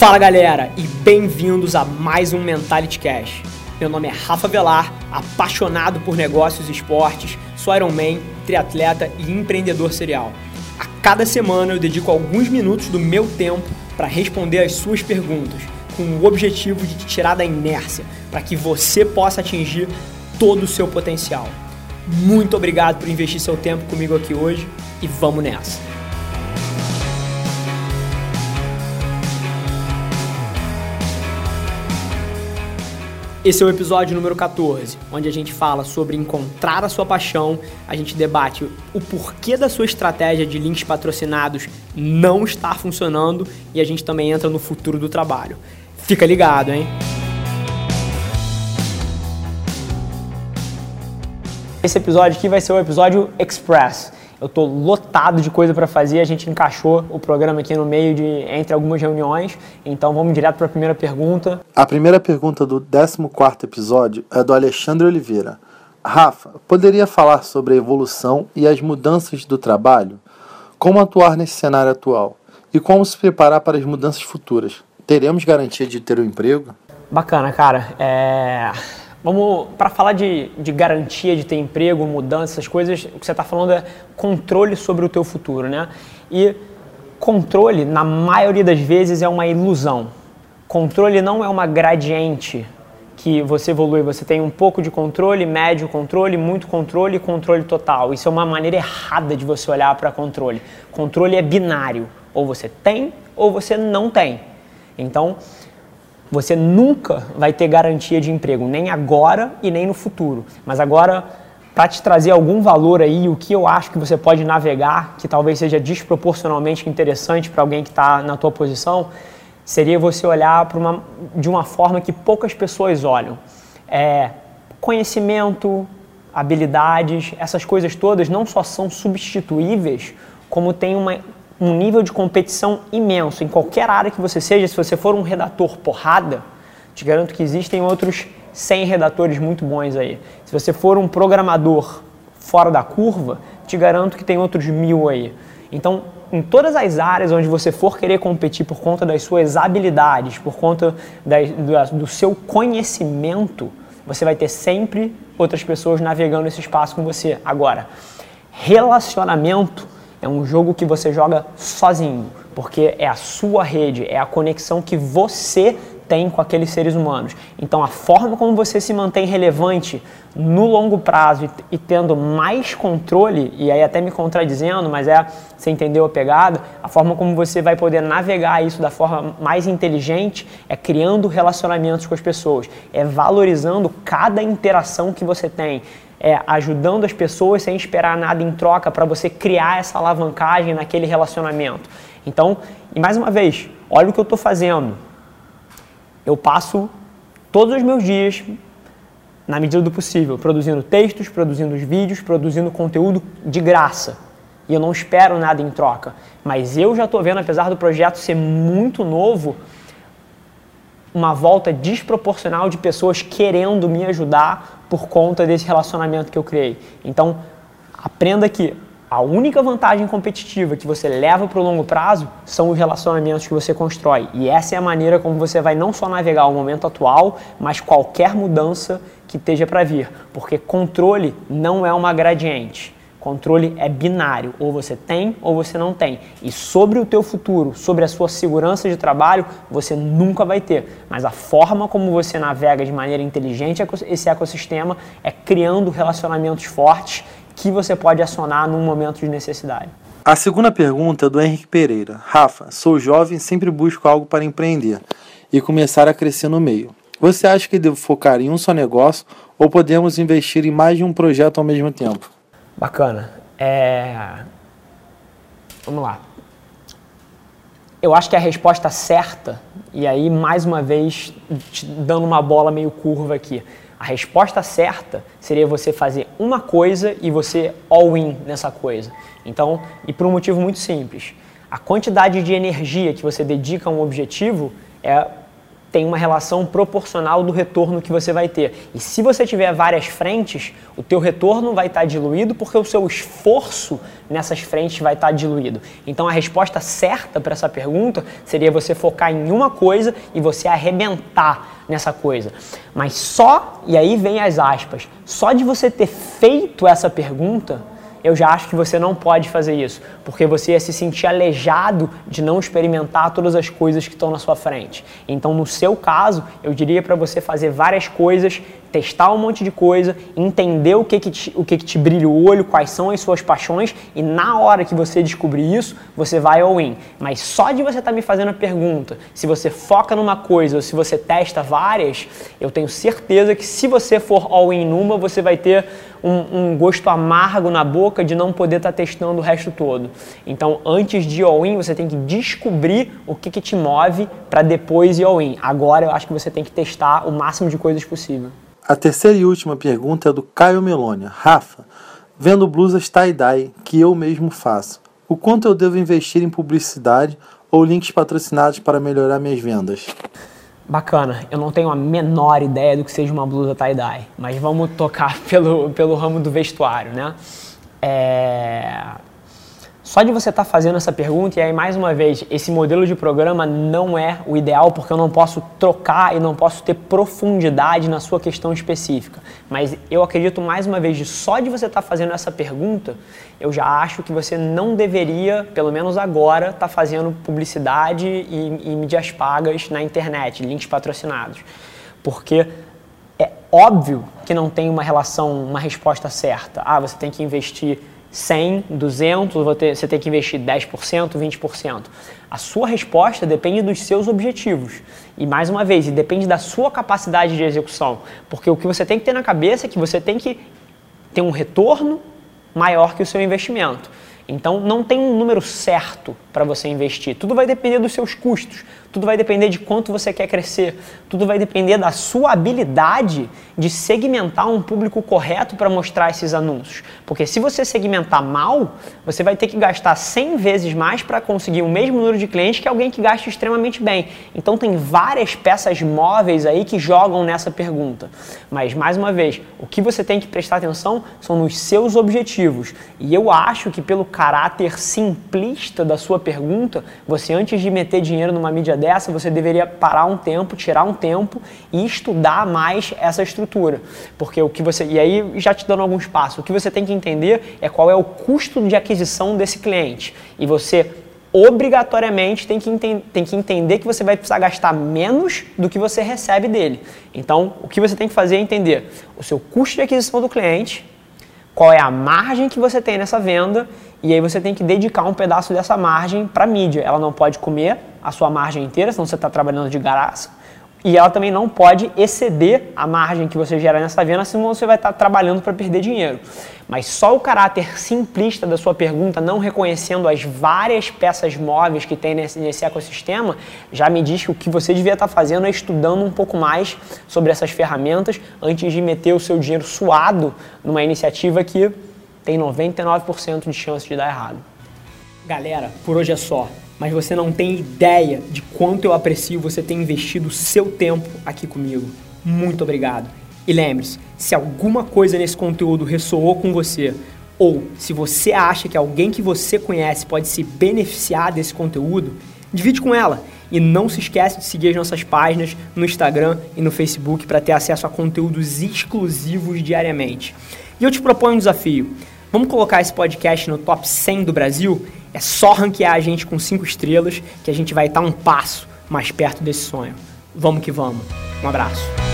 Fala galera e bem-vindos a mais um Mentality Cash. Meu nome é Rafa Velar, apaixonado por negócios e esportes, sou Ironman, triatleta e empreendedor serial. A cada semana eu dedico alguns minutos do meu tempo para responder as suas perguntas, com o objetivo de te tirar da inércia, para que você possa atingir todo o seu potencial. Muito obrigado por investir seu tempo comigo aqui hoje e vamos nessa! Esse é o episódio número 14, onde a gente fala sobre encontrar a sua paixão, a gente debate o porquê da sua estratégia de links patrocinados não estar funcionando e a gente também entra no futuro do trabalho. Fica ligado, hein? Esse episódio aqui vai ser o episódio Express. Eu estou lotado de coisa para fazer, a gente encaixou o programa aqui no meio de entre algumas reuniões, então vamos direto para a primeira pergunta. A primeira pergunta do 14º episódio é do Alexandre Oliveira. Rafa, poderia falar sobre a evolução e as mudanças do trabalho? Como atuar nesse cenário atual? E como se preparar para as mudanças futuras? Teremos garantia de ter um emprego? Bacana, cara. É... Vamos, para falar de, de garantia de ter emprego, mudança, essas coisas, o que você está falando é controle sobre o teu futuro, né? E controle, na maioria das vezes, é uma ilusão. Controle não é uma gradiente que você evolui. Você tem um pouco de controle, médio controle, muito controle e controle total. Isso é uma maneira errada de você olhar para controle. Controle é binário. Ou você tem ou você não tem. Então, você nunca vai ter garantia de emprego, nem agora e nem no futuro. Mas agora, para te trazer algum valor aí, o que eu acho que você pode navegar, que talvez seja desproporcionalmente interessante para alguém que está na tua posição, seria você olhar uma, de uma forma que poucas pessoas olham. É, conhecimento, habilidades, essas coisas todas não só são substituíveis, como tem uma um nível de competição imenso em qualquer área que você seja. Se você for um redator porrada, te garanto que existem outros 100 redatores muito bons aí. Se você for um programador fora da curva, te garanto que tem outros mil aí. Então, em todas as áreas onde você for querer competir por conta das suas habilidades, por conta da, do seu conhecimento, você vai ter sempre outras pessoas navegando esse espaço com você. Agora, relacionamento é um jogo que você joga sozinho, porque é a sua rede, é a conexão que você tem com aqueles seres humanos. Então, a forma como você se mantém relevante no longo prazo e, tendo mais controle, e aí até me contradizendo, mas é, você entendeu a pegada, a forma como você vai poder navegar isso da forma mais inteligente é criando relacionamentos com as pessoas, é valorizando cada interação que você tem, é, ajudando as pessoas sem esperar nada em troca para você criar essa alavancagem naquele relacionamento. Então, e mais uma vez, olha o que eu estou fazendo. Eu passo todos os meus dias, na medida do possível, produzindo textos, produzindo vídeos, produzindo conteúdo de graça. E eu não espero nada em troca. Mas eu já estou vendo, apesar do projeto ser muito novo, uma volta desproporcional de pessoas querendo me ajudar por conta desse relacionamento que eu criei. Então, aprenda que a única vantagem competitiva que você leva para o longo prazo são os relacionamentos que você constrói. E essa é a maneira como você vai não só navegar o momento atual, mas qualquer mudança que esteja para vir. Porque controle não é uma gradiente. Controle é binário, ou você tem ou você não tem. E sobre o teu futuro, sobre a sua segurança de trabalho, você nunca vai ter. Mas a forma como você navega de maneira inteligente esse ecossistema é criando relacionamentos fortes que você pode acionar num momento de necessidade. A segunda pergunta é do Henrique Pereira. Rafa, sou jovem e sempre busco algo para empreender e começar a crescer no meio. Você acha que devo focar em um só negócio ou podemos investir em mais de um projeto ao mesmo tempo? Bacana. É... Vamos lá. Eu acho que a resposta certa, e aí mais uma vez te dando uma bola meio curva aqui, a resposta certa seria você fazer uma coisa e você all in nessa coisa. Então, e por um motivo muito simples. A quantidade de energia que você dedica a um objetivo é tem uma relação proporcional do retorno que você vai ter. E se você tiver várias frentes, o teu retorno vai estar diluído porque o seu esforço nessas frentes vai estar diluído. Então a resposta certa para essa pergunta seria você focar em uma coisa e você arrebentar nessa coisa. Mas só, e aí vem as aspas, só de você ter feito essa pergunta, eu já acho que você não pode fazer isso, porque você ia se sentir aleijado de não experimentar todas as coisas que estão na sua frente. Então, no seu caso, eu diria para você fazer várias coisas, testar um monte de coisa, entender o que, que, te, o que, que te brilha o olho, quais são as suas paixões, e na hora que você descobrir isso, você vai all in. Mas só de você estar tá me fazendo a pergunta, se você foca numa coisa ou se você testa várias, eu tenho certeza que se você for all in numa, você vai ter um, um, gosto amargo na boca de não poder estar tá testando o resto todo. Então, antes de all-in, você tem que descobrir o que, que te move para depois ir all-in. Agora, eu acho que você tem que testar o máximo de coisas possível. A terceira e última pergunta é do Caio Melônia. Rafa, vendo blusas tie-dye que eu mesmo faço, o quanto eu devo investir em publicidade ou links patrocinados para melhorar minhas vendas? Bacana, eu não tenho a menor ideia do que seja uma blusa tie-dye, mas vamos tocar pelo, pelo ramo do vestuário, né? É... Só de você estar tá fazendo essa pergunta, e aí mais uma vez, esse modelo de programa não é o ideal porque eu não posso trocar e não posso ter profundidade na sua questão específica. Mas eu acredito mais uma vez, de só de você estar tá fazendo essa pergunta, eu já acho que você não deveria, pelo menos agora, estar tá fazendo publicidade e, e mídias pagas na internet, links patrocinados. Porque é óbvio que não tem uma relação, uma resposta certa. Ah, você tem que investir 100, 200, você tem que investir 10%, 20%. A sua resposta depende dos seus objetivos. E mais uma vez, depende da sua capacidade de execução. Porque o que você tem que ter na cabeça é que você tem que ter um retorno maior que o seu investimento. Então não tem um número certo para você investir. Tudo vai depender dos seus custos, tudo vai depender de quanto você quer crescer, tudo vai depender da sua habilidade de segmentar um público correto para mostrar esses anúncios. Porque se você segmentar mal, você vai ter que gastar 100 vezes mais para conseguir o mesmo número de clientes que alguém que gasta extremamente bem. Então tem várias peças móveis aí que jogam nessa pergunta. Mas mais uma vez, o que você tem que prestar atenção são nos seus objetivos. E eu acho que pelo caráter simplista da sua pergunta, você antes de meter dinheiro numa mídia dessa, você deveria parar um tempo, tirar um tempo e estudar mais essa estrutura. Porque o que você. E aí, já te dando alguns passos, o que você tem que entender é qual é o custo de aquisição desse cliente. E você obrigatoriamente tem que, tem que entender que você vai precisar gastar menos do que você recebe dele. Então, o que você tem que fazer é entender o seu custo de aquisição do cliente, qual é a margem que você tem nessa venda e aí você tem que dedicar um pedaço dessa margem para mídia. Ela não pode comer a sua margem inteira, senão você está trabalhando de graça. E ela também não pode exceder a margem que você gera nessa venda, senão você vai estar trabalhando para perder dinheiro. Mas só o caráter simplista da sua pergunta, não reconhecendo as várias peças móveis que tem nesse, nesse ecossistema, já me diz que o que você devia estar fazendo é estudando um pouco mais sobre essas ferramentas antes de meter o seu dinheiro suado numa iniciativa que tem 99% de chance de dar errado. Galera, por hoje é só mas você não tem ideia de quanto eu aprecio você ter investido seu tempo aqui comigo. Muito obrigado. E lembre-se, se alguma coisa nesse conteúdo ressoou com você, ou se você acha que alguém que você conhece pode se beneficiar desse conteúdo, divide com ela. E não se esqueça de seguir as nossas páginas no Instagram e no Facebook para ter acesso a conteúdos exclusivos diariamente. E eu te proponho um desafio. Vamos colocar esse podcast no top 100 do Brasil? É só ranquear a gente com 5 estrelas que a gente vai estar um passo mais perto desse sonho. Vamos que vamos. Um abraço.